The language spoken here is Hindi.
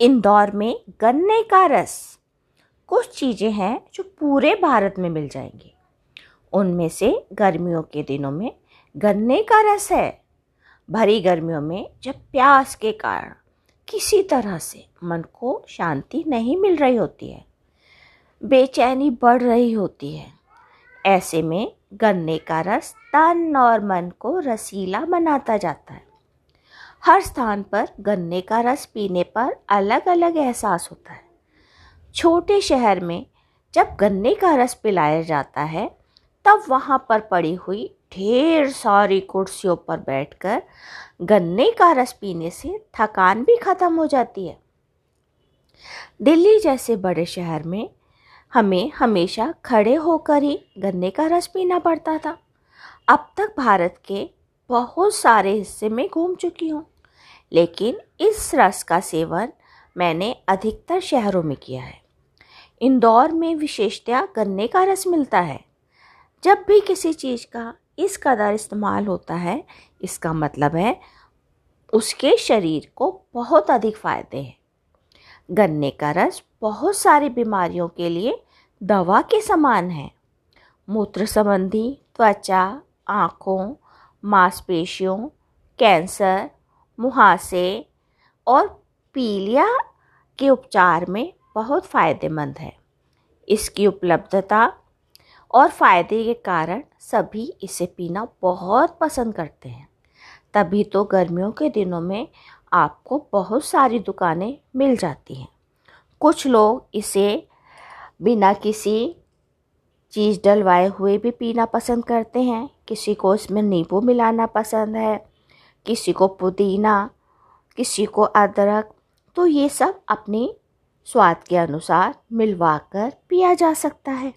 इंदौर में गन्ने का रस। कुछ चीज़ें हैं जो पूरे भारत में मिल जाएँगी। उनमें से गर्मियों के दिनों में गन्ने का रस है। भरी गर्मियों में जब प्यास के कारण किसी तरह से मन को शांति नहीं मिल रही होती है, बेचैनी बढ़ रही होती है। ऐसे में गन्ने का रस तन और मन को रसीला बनाता जाता है। हर स्थान पर गन्ने का रस पीने पर अलग अलग एहसास होता है। छोटे शहर में जब गन्ने का रस पिलाया जाता है, तब वहाँ पर पड़ी हुई ढेर सारी कुर्सियों पर बैठकर गन्ने का रस पीने से थकान भी ख़त्म हो जाती है। दिल्ली जैसे बड़े शहर में हमें हमेशा खड़े होकर ही गन्ने का रस पीना पड़ता था। अब तक भारत के बहुत सारे हिस्से में घूम चुकी हूँ। लेकिन इस रस का सेवन मैंने अधिकतर शहरों में किया है। इंदौर में विशेषतया गन्ने का रस मिलता है। जब भी किसी चीज़ का इस कदर इस्तेमाल होता है, इसका मतलब है उसके शरीर को बहुत अधिक फ़ायदे हैं। गन्ने का रस बहुत सारी बीमारियों के लिए दवा के समान है। मूत्र संबंधी त्वचा, आँखों मांसपेशियों, कैंसर, मुहासे और पीलिया के उपचार में बहुत फ़ायदेमंद है। इसकी उपलब्धता और फ़ायदे के कारण सभी इसे पीना बहुत पसंद करते हैं। तभी तो गर्मियों के दिनों में आपको बहुत सारी दुकानें मिल जाती हैं। कुछ लोग इसे बिना किसी चीज़ डलवाए हुए भी पीना पसंद करते हैं। किसी को इसमें नींबू मिलाना पसंद है, किसी को पुदीना, किसी को अदरक। तो ये सब अपने स्वाद के अनुसार मिलवा कर पिया जा सकता है।